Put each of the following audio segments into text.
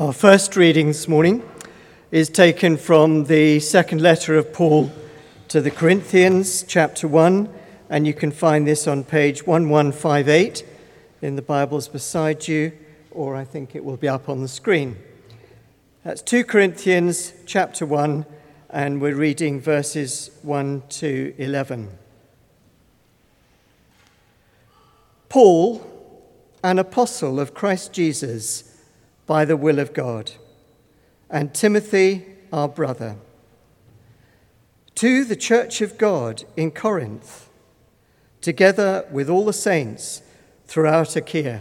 Our first reading this morning is taken from the second letter of Paul to the Corinthians, chapter 1, and you can find this on page 1158 in the Bibles beside you, or I think it will be up on the screen. That's 2 Corinthians, chapter 1, and we're reading verses 1 to 11. Paul, an apostle of Christ Jesus, by the will of God, and Timothy, our brother. To the church of God in Corinth, together with all the saints throughout Achaia.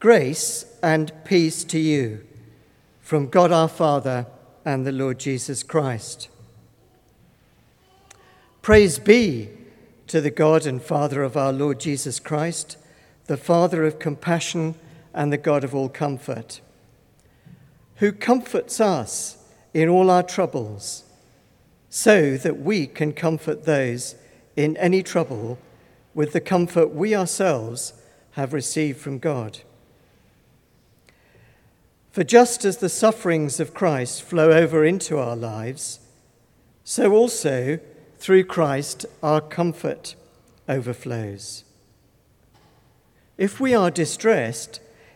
Grace and peace to you from God our Father and the Lord Jesus Christ. Praise be to the God and Father of our Lord Jesus Christ, the Father of compassion and the God of all comfort, who comforts us in all our troubles, so that we can comfort those in any trouble with the comfort we ourselves have received from God. For just as the sufferings of Christ flow over into our lives, so also through Christ our comfort overflows. If we are distressed,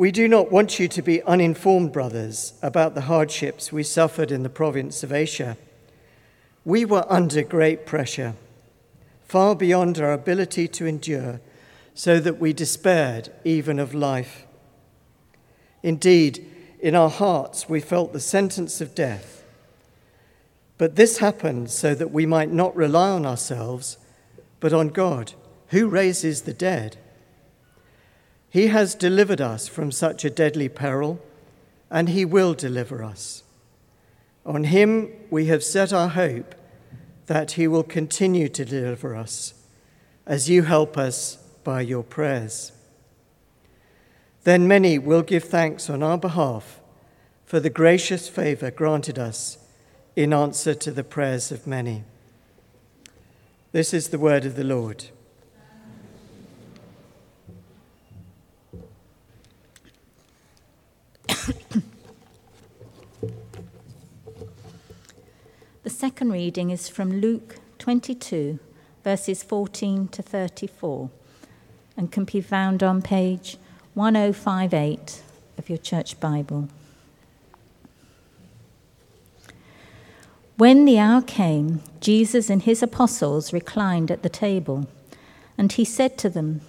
We do not want you to be uninformed, brothers, about the hardships we suffered in the province of Asia. We were under great pressure, far beyond our ability to endure, so that we despaired even of life. Indeed, in our hearts we felt the sentence of death. But this happened so that we might not rely on ourselves, but on God, who raises the dead. He has delivered us from such a deadly peril, and He will deliver us. On Him we have set our hope that He will continue to deliver us as you help us by your prayers. Then many will give thanks on our behalf for the gracious favor granted us in answer to the prayers of many. This is the word of the Lord. Second reading is from Luke 22, verses 14 to 34, and can be found on page 1058 of your church Bible. When the hour came, Jesus and his apostles reclined at the table, and he said to them,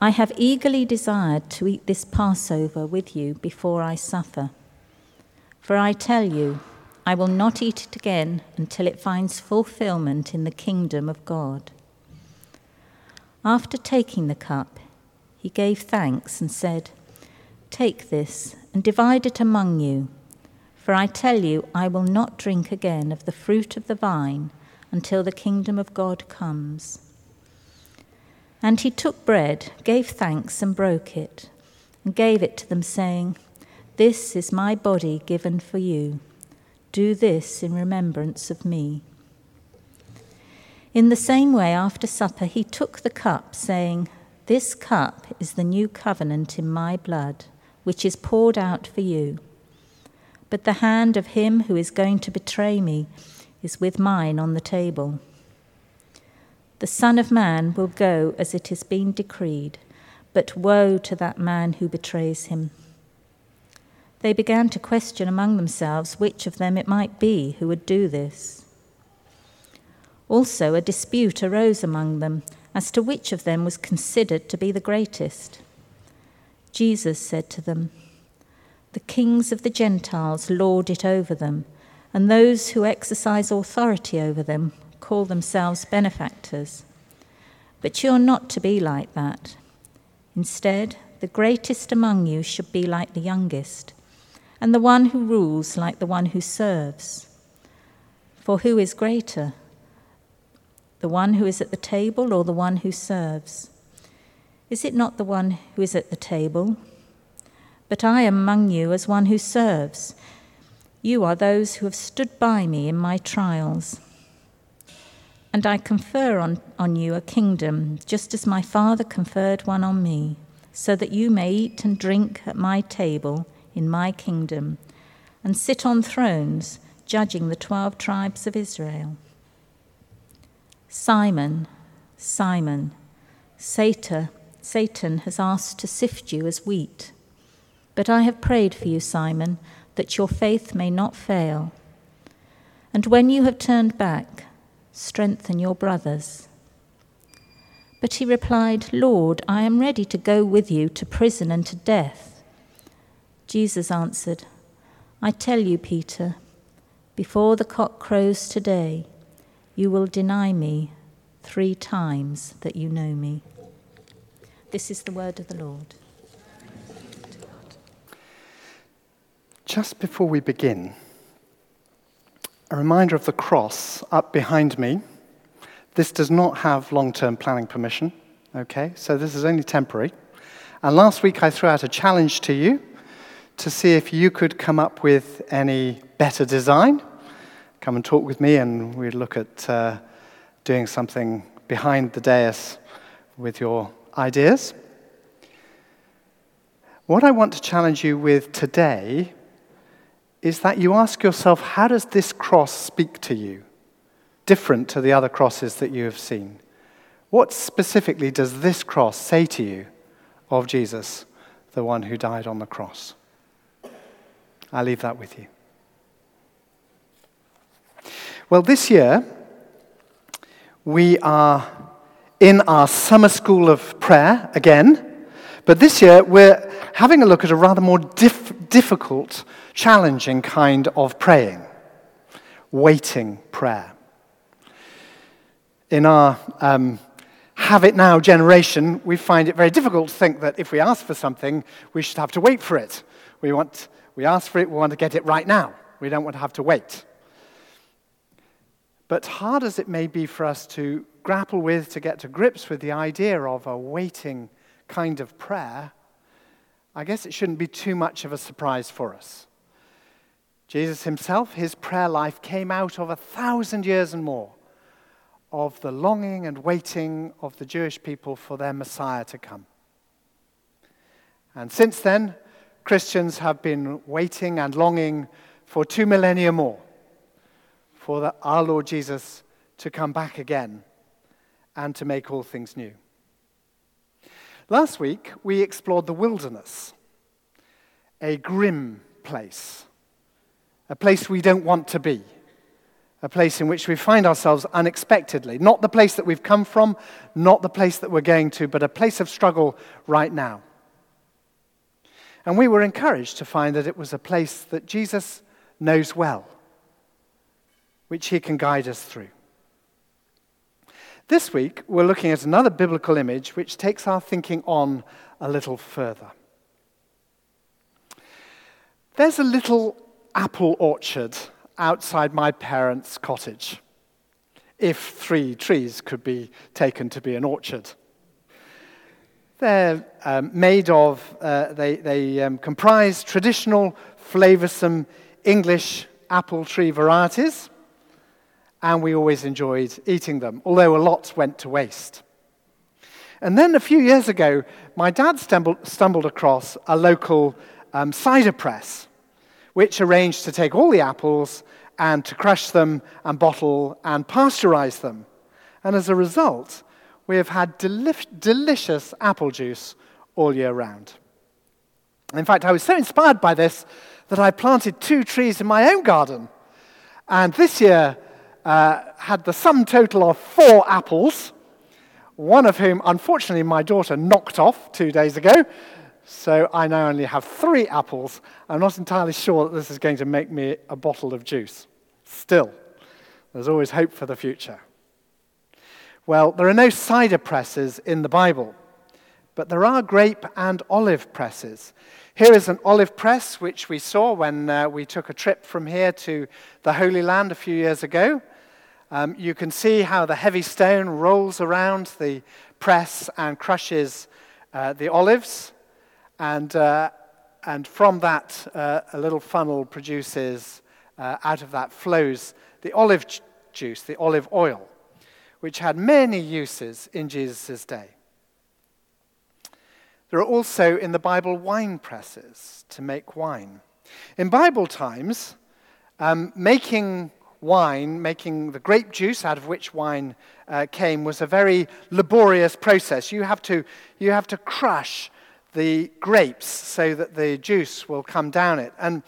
I have eagerly desired to eat this Passover with you before I suffer. For I tell you, I will not eat it again until it finds fulfillment in the kingdom of God. After taking the cup, he gave thanks and said, Take this and divide it among you. For I tell you, I will not drink again of the fruit of the vine until the kingdom of God comes. And he took bread, gave thanks, and broke it, and gave it to them, saying, This is my body given for you. Do this in remembrance of me. In the same way, after supper, he took the cup, saying, This cup is the new covenant in my blood, which is poured out for you. But the hand of him who is going to betray me is with mine on the table. The Son of Man will go as it has been decreed, but woe to that man who betrays him. They began to question among themselves which of them it might be who would do this. Also, a dispute arose among them as to which of them was considered to be the greatest. Jesus said to them, The kings of the Gentiles lord it over them, and those who exercise authority over them call themselves benefactors. But you're not to be like that. Instead, the greatest among you should be like the youngest, and the one who rules like the one who serves. For who is greater, the one who is at the table or the one who serves? Is it not the one who is at the table? But I am among you as one who serves. You are those who have stood by me in my trials. And I confer on, on you a kingdom, just as my Father conferred one on me, so that you may eat and drink at my table in my kingdom, and sit on thrones, judging the twelve tribes of Israel. Simon, Simon, Satan, Satan has asked to sift you as wheat. But I have prayed for you, Simon, that your faith may not fail. And when you have turned back, strengthen your brothers. But he replied, Lord, I am ready to go with you to prison and to death. Jesus answered, I tell you, Peter, before the cock crows today, you will deny me three times that you know me. This is the word of the Lord. Just before we begin, a reminder of the cross up behind me. This does not have long term planning permission, okay? So this is only temporary. And last week I threw out a challenge to you to see if you could come up with any better design. Come and talk with me, and we'd look at uh, doing something behind the dais with your ideas. What I want to challenge you with today is that you ask yourself, how does this cross speak to you? Different to the other crosses that you have seen. What specifically does this cross say to you of Jesus, the one who died on the cross? I'll leave that with you. Well, this year, we are in our summer school of prayer again, but this year we're having a look at a rather more dif- difficult challenging kind of praying, waiting prayer. In our um, have it now generation, we find it very difficult to think that if we ask for something, we should have to wait for it. We, want, we ask for it, we want to get it right now. We don't want to have to wait. But hard as it may be for us to grapple with, to get to grips with the idea of a waiting kind of prayer, I guess it shouldn't be too much of a surprise for us. Jesus himself, his prayer life came out of a thousand years and more of the longing and waiting of the Jewish people for their Messiah to come. And since then, Christians have been waiting and longing for two millennia more for the, our Lord Jesus to come back again and to make all things new. Last week, we explored the wilderness, a grim place a place we don't want to be, a place in which we find ourselves unexpectedly. Not the place that we've come from, not the place that we're going to, but a place of struggle right now. And we were encouraged to find that it was a place that Jesus knows well, which he can guide us through. This week, we're looking at another biblical image which takes our thinking on a little further. There's a little apple orchard outside my parents' cottage, if three trees could be taken to be an orchard. They're um, made of, uh, they, they um, comprise traditional, flavoursome English apple tree varieties, and we always enjoyed eating them, although a lot went to waste. And then a few years ago, my dad stumbled, stumbled across a local um, cider press which arranged to take all the apples and to crush them and bottle and pasteurize them. And as a result, we have had delicious apple juice all year round. In fact, I was so inspired by this that I planted two trees in my own garden. And this year uh, had the sum total of four apples, one of whom, unfortunately, my daughter knocked off two days ago. So I now only have three apples. I'm not entirely sure that this is going to make me a bottle of juice. Still, there's always hope for the future. Well, there are no cider presses in the Bible, but there are grape and olive presses. Here is an olive press, which we saw when uh, we took a trip from here to the Holy Land a few years ago. Um, you can see how the heavy stone rolls around the press and crushes uh, the olives. And, uh, and from that, uh, a little funnel produces, uh, out of that flows the olive juice, the olive oil, which had many uses in Jesus' day. There are also in the Bible wine presses to make wine. In Bible times, um, making wine, making the grape juice out of which wine uh, came, was a very laborious process. You have, to, you have to crush the grapes so that the juice will come down it. And,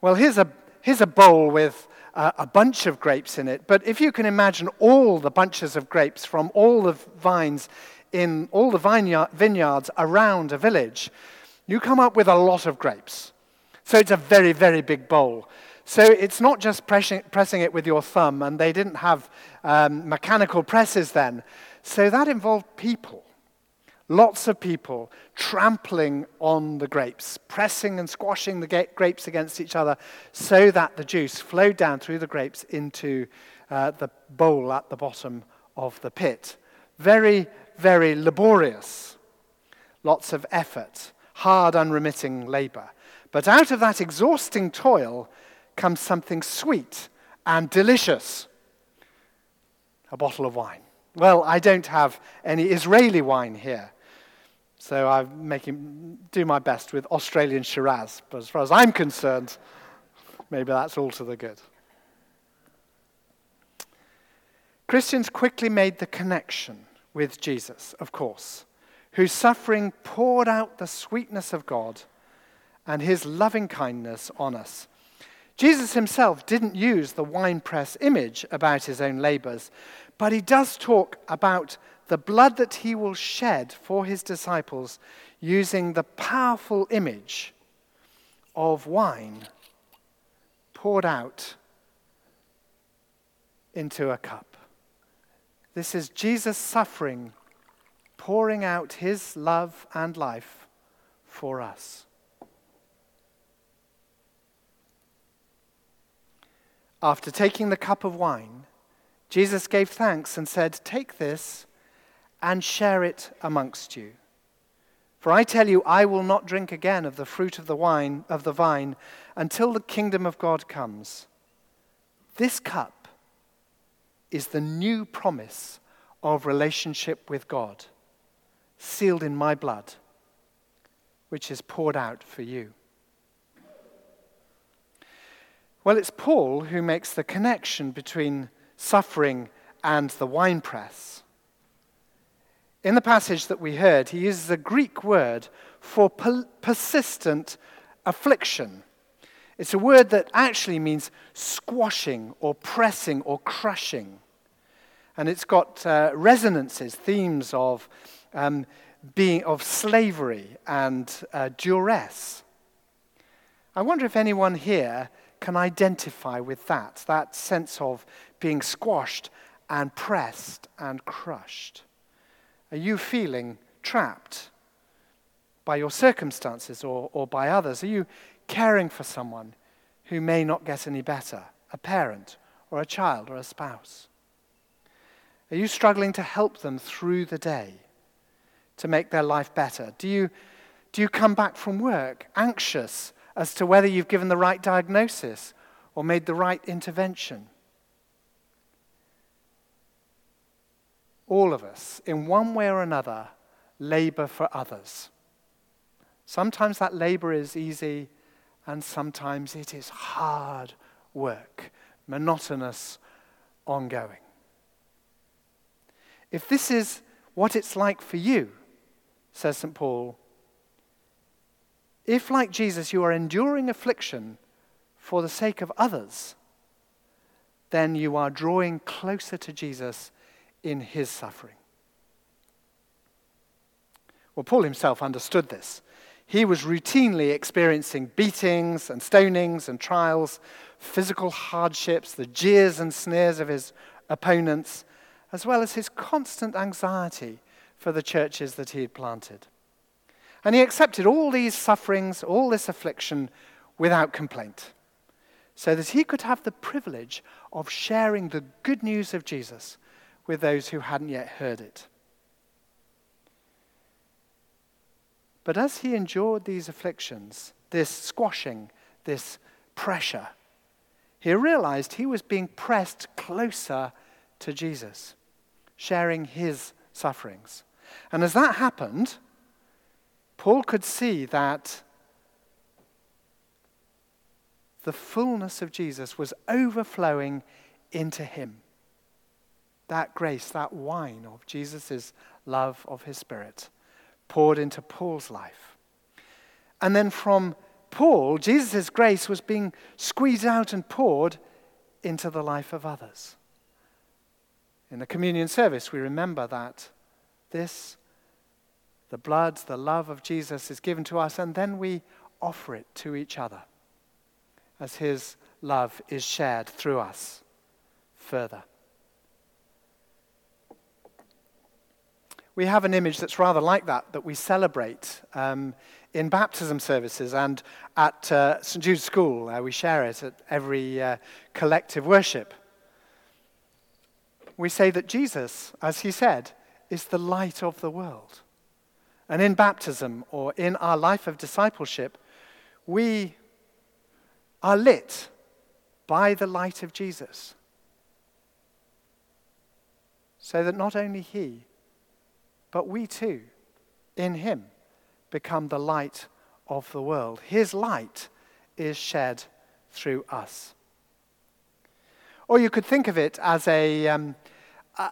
well, here's a, here's a bowl with a bunch of grapes in it. But if you can imagine all the bunches of grapes from all the vines in all the vineyards around a village, you come up with a lot of grapes. So it's a very, very big bowl. So it's not just pressing, pressing it with your thumb, and they didn't have um, mechanical presses then. So that involved people. Lots of people trampling on the grapes, pressing and squashing the grapes against each other so that the juice flowed down through the grapes into uh, the bowl at the bottom of the pit. Very, very laborious. Lots of effort, hard, unremitting labor. But out of that exhausting toil comes something sweet and delicious a bottle of wine. Well, I don't have any Israeli wine here. So I'm making, do my best with Australian Shiraz. But as far as I'm concerned, maybe that's all to the good. Christians quickly made the connection with Jesus, of course, whose suffering poured out the sweetness of God and his loving kindness on us. Jesus himself didn't use the winepress image about his own labors, but he does talk about the blood that he will shed for his disciples using the powerful image of wine poured out into a cup. This is Jesus suffering, pouring out his love and life for us. After taking the cup of wine, Jesus gave thanks and said, Take this and share it amongst you. For I tell you, I will not drink again of the fruit of the wine of the vine until the kingdom of God comes. This cup is the new promise of relationship with God, sealed in my blood, which is poured out for you. Well, it's Paul who makes the connection between suffering and the winepress. In the passage that we heard, he uses a Greek word for persistent affliction. It's a word that actually means squashing or pressing or crushing. And it's got uh, resonances, themes of um, being of slavery and uh, duress. I wonder if anyone here can identify with that, that sense of being squashed and pressed and crushed. Are you feeling trapped by your circumstances or, or by others? Are you caring for someone who may not get any better, a parent or a child or a spouse? Are you struggling to help them through the day to make their life better? Do you, do you come back from work anxious as to whether you've given the right diagnosis or made the right intervention? All of us, in one way or another, labor for others. Sometimes that labor is easy, and sometimes it is hard work, monotonous, ongoing. If this is what it's like for you, says St. Paul, if, like Jesus, you are enduring affliction for the sake of others, then you are drawing closer to Jesus in his suffering. Well, Paul himself understood this. He was routinely experiencing beatings and stonings and trials, physical hardships, the jeers and sneers of his opponents, as well as his constant anxiety for the churches that he had planted. And he accepted all these sufferings, all this affliction without complaint, so that he could have the privilege of sharing the good news of Jesus with those who hadn't yet heard it. But as he endured these afflictions, this squashing, this pressure, he realized he was being pressed closer to Jesus, sharing his sufferings. And as that happened, Paul could see that the fullness of Jesus was overflowing into him. That grace, that wine of Jesus' love of his Spirit, poured into Paul's life. And then from Paul, Jesus' grace was being squeezed out and poured into the life of others. In the communion service, we remember that this, the blood, the love of Jesus, is given to us, and then we offer it to each other as his love is shared through us further. We have an image that's rather like that that we celebrate um, in baptism services and at uh, St. Jude's School. Uh, we share it at every uh, collective worship. We say that Jesus, as he said, is the light of the world. And in baptism or in our life of discipleship, we are lit by the light of Jesus. So that not only he, but we too, in him, become the light of the world. His light is shed through us. Or you could think of it as a, um,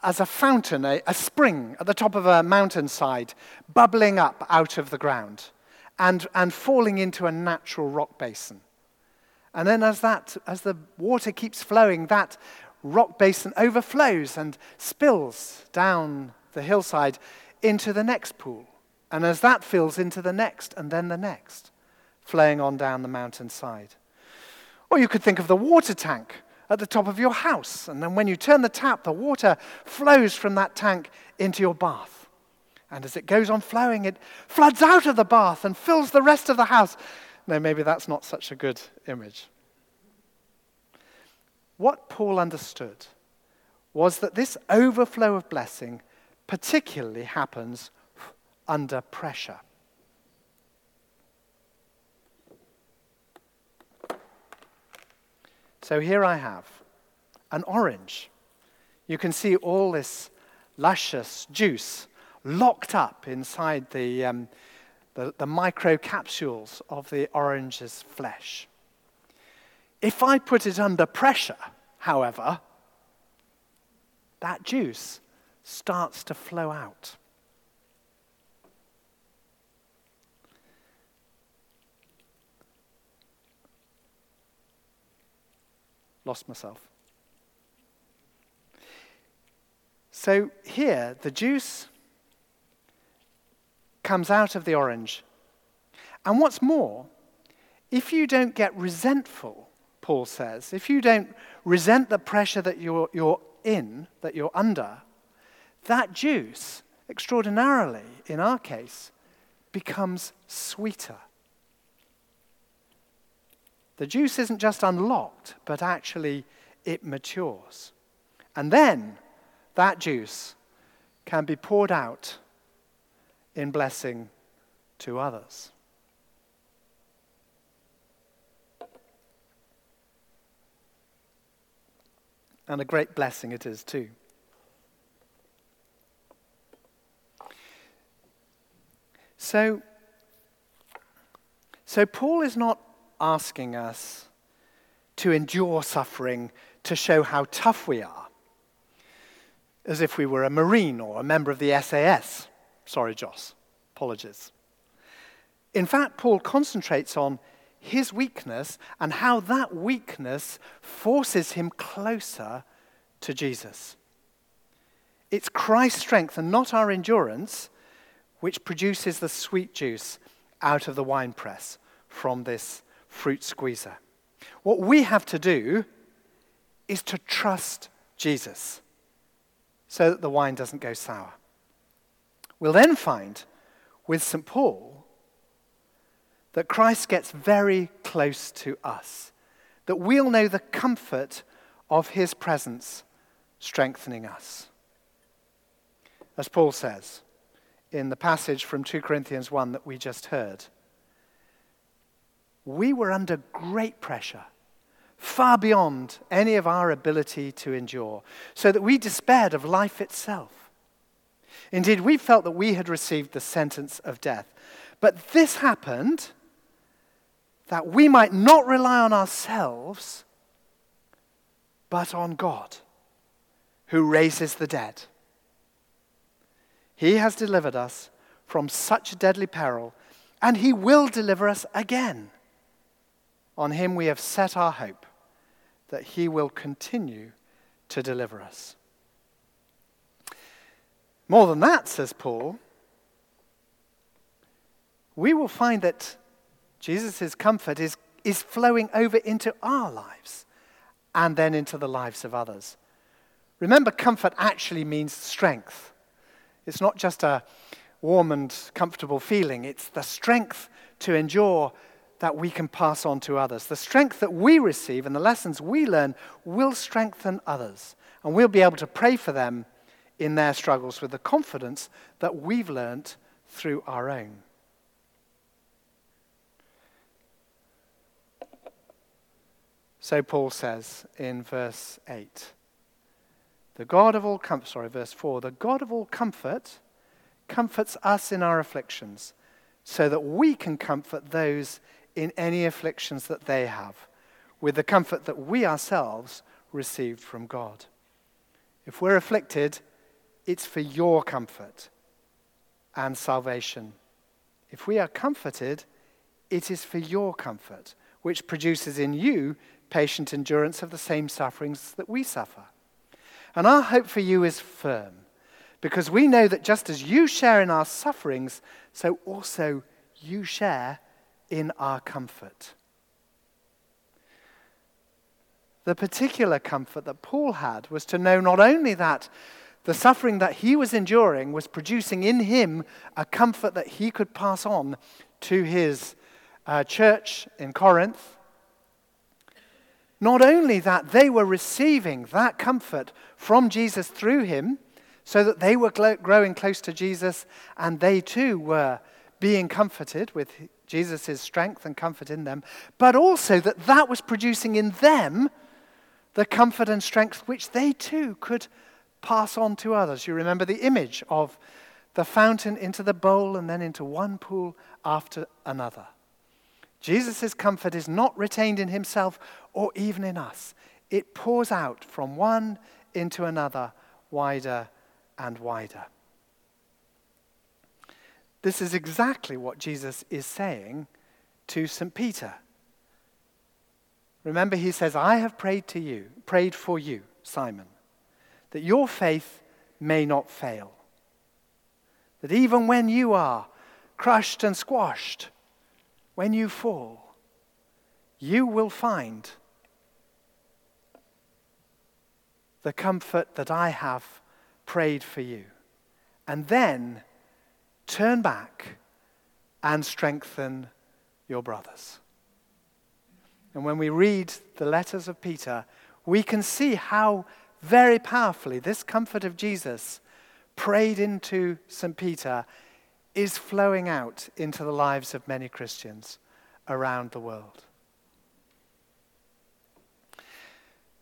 as a fountain, a, a spring at the top of a mountainside, bubbling up out of the ground and, and falling into a natural rock basin. And then as, that, as the water keeps flowing, that rock basin overflows and spills down the hillside into the next pool. And as that fills into the next, and then the next, flowing on down the mountainside. Or you could think of the water tank at the top of your house. And then when you turn the tap, the water flows from that tank into your bath. And as it goes on flowing, it floods out of the bath and fills the rest of the house. No, maybe that's not such a good image. What Paul understood was that this overflow of blessing particularly happens under pressure. So here I have an orange. You can see all this luscious juice locked up inside the, um, the, the microcapsules of the orange's flesh. If I put it under pressure, however, that juice starts to flow out. Lost myself. So here, the juice comes out of the orange. And what's more, if you don't get resentful, Paul says, if you don't resent the pressure that you're, you're in, that you're under, that juice, extraordinarily in our case, becomes sweeter. The juice isn't just unlocked, but actually it matures. And then that juice can be poured out in blessing to others. And a great blessing it is, too. So, so Paul is not asking us to endure suffering to show how tough we are, as if we were a Marine or a member of the SAS. Sorry, Joss. Apologies. In fact, Paul concentrates on his weakness and how that weakness forces him closer to Jesus. It's Christ's strength and not our endurance which produces the sweet juice out of the wine press from this fruit squeezer. What we have to do is to trust Jesus so that the wine doesn't go sour. We'll then find with St. Paul that Christ gets very close to us, that we'll know the comfort of his presence strengthening us. As Paul says in the passage from 2 Corinthians 1 that we just heard, we were under great pressure, far beyond any of our ability to endure, so that we despaired of life itself. Indeed, we felt that we had received the sentence of death. But this happened that we might not rely on ourselves, but on God, who raises the dead. He has delivered us from such deadly peril, and He will deliver us again. On Him we have set our hope that He will continue to deliver us. More than that, says Paul, we will find that Jesus' comfort is, is flowing over into our lives and then into the lives of others. Remember, comfort actually means strength. It's not just a warm and comfortable feeling, it's the strength to endure that we can pass on to others. The strength that we receive and the lessons we learn will strengthen others. And we'll be able to pray for them in their struggles with the confidence that we've learnt through our own. So Paul says in verse 8 The God of all comfort, sorry, verse 4 the God of all comfort comforts us in our afflictions, so that we can comfort those in any afflictions that they have, with the comfort that we ourselves received from God. If we're afflicted, it's for your comfort and salvation. If we are comforted, it is for your comfort, which produces in you patient endurance of the same sufferings that we suffer. And our hope for you is firm, because we know that just as you share in our sufferings, so also you share in our comfort. The particular comfort that Paul had was to know not only that the suffering that he was enduring was producing in him a comfort that he could pass on to his uh, church in Corinth, not only that, they were receiving that comfort from Jesus through him, so that they were growing close to Jesus and they too were being comforted with Jesus' strength and comfort in them, but also that that was producing in them the comfort and strength which they too could pass on to others. You remember the image of the fountain into the bowl and then into one pool after another. Jesus' comfort is not retained in himself or even in us. It pours out from one into another, wider and wider. This is exactly what Jesus is saying to St. Peter. Remember, he says, I have prayed to you, prayed for you, Simon, that your faith may not fail. That even when you are crushed and squashed, when you fall, you will find the comfort that I have prayed for you. And then turn back and strengthen your brothers. And when we read the letters of Peter, we can see how very powerfully this comfort of Jesus prayed into St. Peter is flowing out into the lives of many Christians around the world.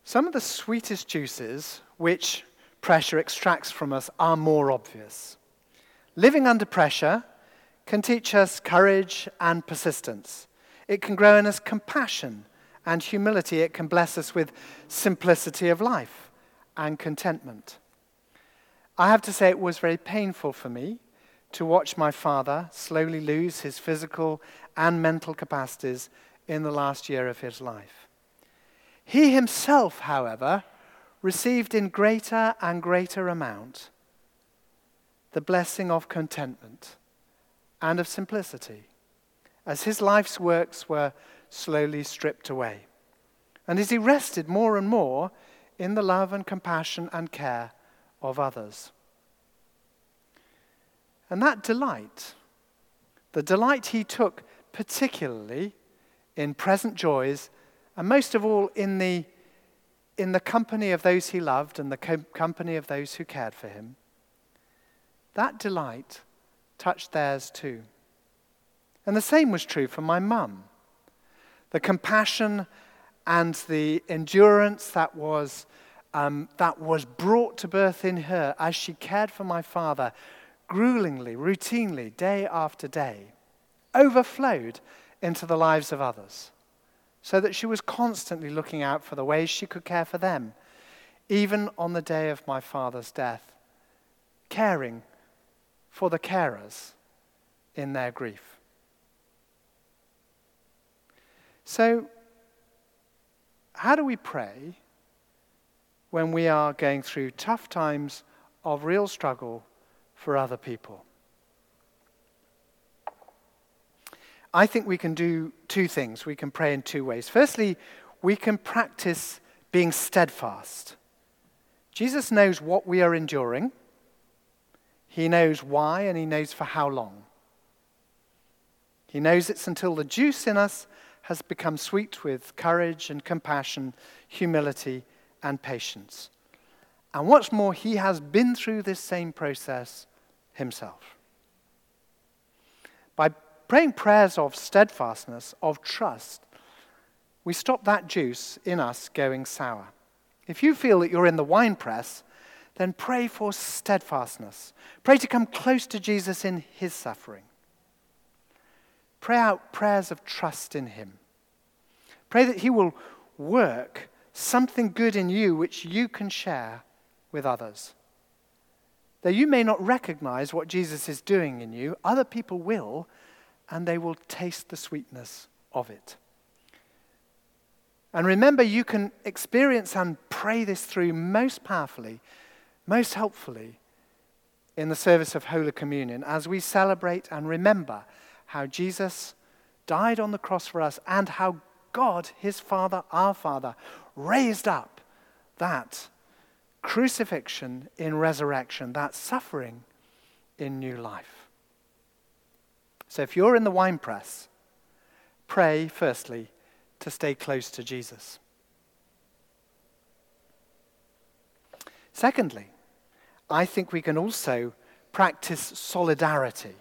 Some of the sweetest juices which pressure extracts from us are more obvious. Living under pressure can teach us courage and persistence. It can grow in us compassion and humility. It can bless us with simplicity of life and contentment. I have to say, it was very painful for me to watch my father slowly lose his physical and mental capacities in the last year of his life. He himself, however, received in greater and greater amount the blessing of contentment and of simplicity as his life's works were slowly stripped away. And as he rested more and more in the love and compassion and care of others. And that delight, the delight he took particularly in present joys, and most of all in the, in the company of those he loved and the co- company of those who cared for him, that delight touched theirs too. And the same was true for my mum. The compassion and the endurance that was, um, that was brought to birth in her as she cared for my father, gruelingly, routinely, day after day, overflowed into the lives of others, so that she was constantly looking out for the ways she could care for them, even on the day of my father's death, caring for the carers in their grief. So, how do we pray when we are going through tough times of real struggle for other people? I think we can do two things. We can pray in two ways. Firstly, we can practice being steadfast. Jesus knows what we are enduring, He knows why, and He knows for how long. He knows it's until the juice in us has become sweet with courage and compassion, humility and patience. And what's more, he has been through this same process himself. By praying prayers of steadfastness, of trust, we stop that juice in us going sour. If you feel that you're in the wine press, then pray for steadfastness. Pray to come close to Jesus in his suffering. Pray out prayers of trust in Him. Pray that He will work something good in you which you can share with others. Though you may not recognize what Jesus is doing in you, other people will, and they will taste the sweetness of it. And remember, you can experience and pray this through most powerfully, most helpfully in the service of Holy Communion as we celebrate and remember how Jesus died on the cross for us and how God, his Father, our Father, raised up that crucifixion in resurrection, that suffering in new life. So if you're in the wine press, pray firstly to stay close to Jesus. Secondly, I think we can also practice solidarity.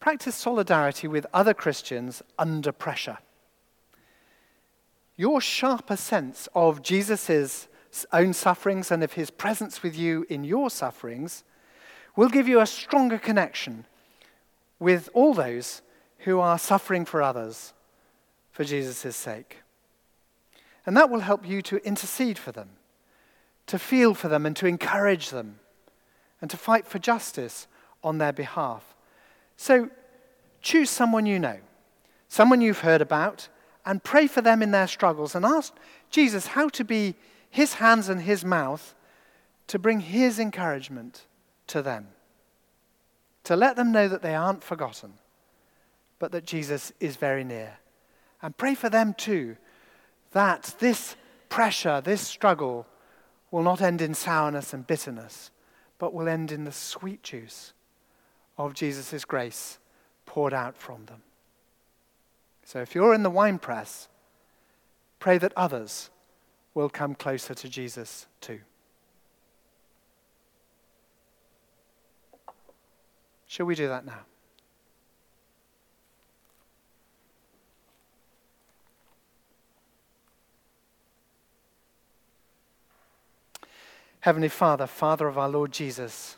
Practice solidarity with other Christians under pressure. Your sharper sense of Jesus' own sufferings and of his presence with you in your sufferings will give you a stronger connection with all those who are suffering for others for Jesus' sake. And that will help you to intercede for them, to feel for them, and to encourage them, and to fight for justice on their behalf. So choose someone you know, someone you've heard about, and pray for them in their struggles and ask Jesus how to be his hands and his mouth to bring his encouragement to them. To let them know that they aren't forgotten, but that Jesus is very near. And pray for them too that this pressure, this struggle, will not end in sourness and bitterness, but will end in the sweet juice of Jesus' grace poured out from them. So if you're in the wine press, pray that others will come closer to Jesus too. Shall we do that now? Heavenly Father, Father of our Lord Jesus,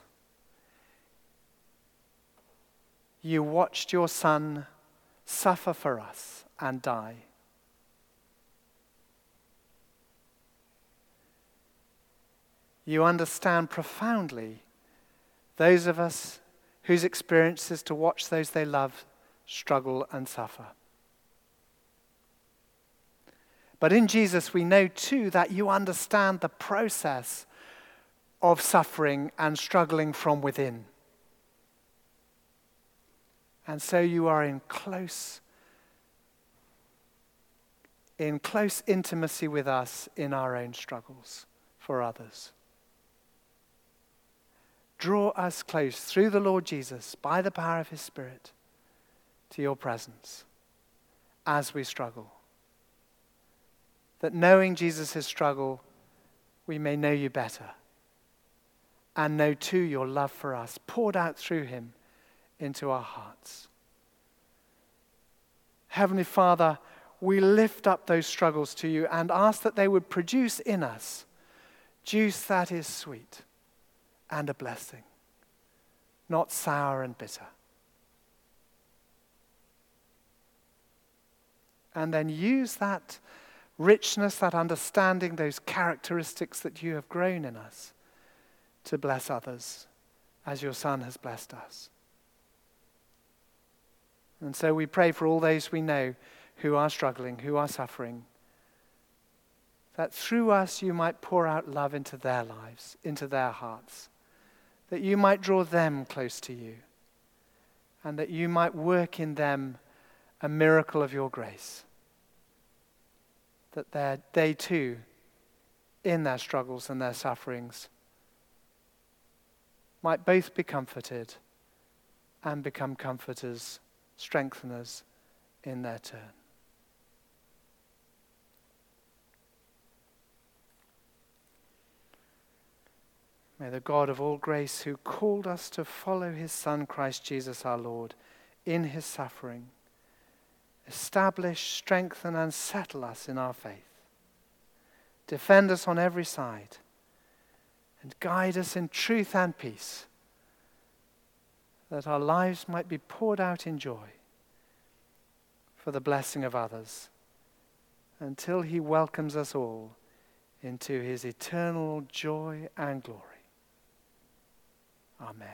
you watched your Son suffer for us and die. You understand profoundly those of us whose experience is to watch those they love struggle and suffer. But in Jesus, we know too that you understand the process of suffering and struggling from within. And so you are in close in close intimacy with us in our own struggles for others. draw us close through the Lord Jesus by the power of his Spirit to your presence as we struggle. That knowing Jesus' struggle, we may know you better and know too your love for us poured out through him into our hearts. Heavenly Father, we lift up those struggles to you and ask that they would produce in us juice that is sweet and a blessing, not sour and bitter. And then use that richness, that understanding, those characteristics that you have grown in us to bless others as your Son has blessed us. And so we pray for all those we know who are struggling, who are suffering, that through us you might pour out love into their lives, into their hearts, that you might draw them close to you, and that you might work in them a miracle of your grace. That they too, in their struggles and their sufferings, might both be comforted and become comforters, strengtheners in their turn. May the God of all grace, who called us to follow his Son, Christ Jesus our Lord, in his suffering, establish, strengthen, and settle us in our faith. Defend us on every side, and guide us in truth and peace, that our lives might be poured out in joy for the blessing of others, until he welcomes us all into his eternal joy and glory. Amen.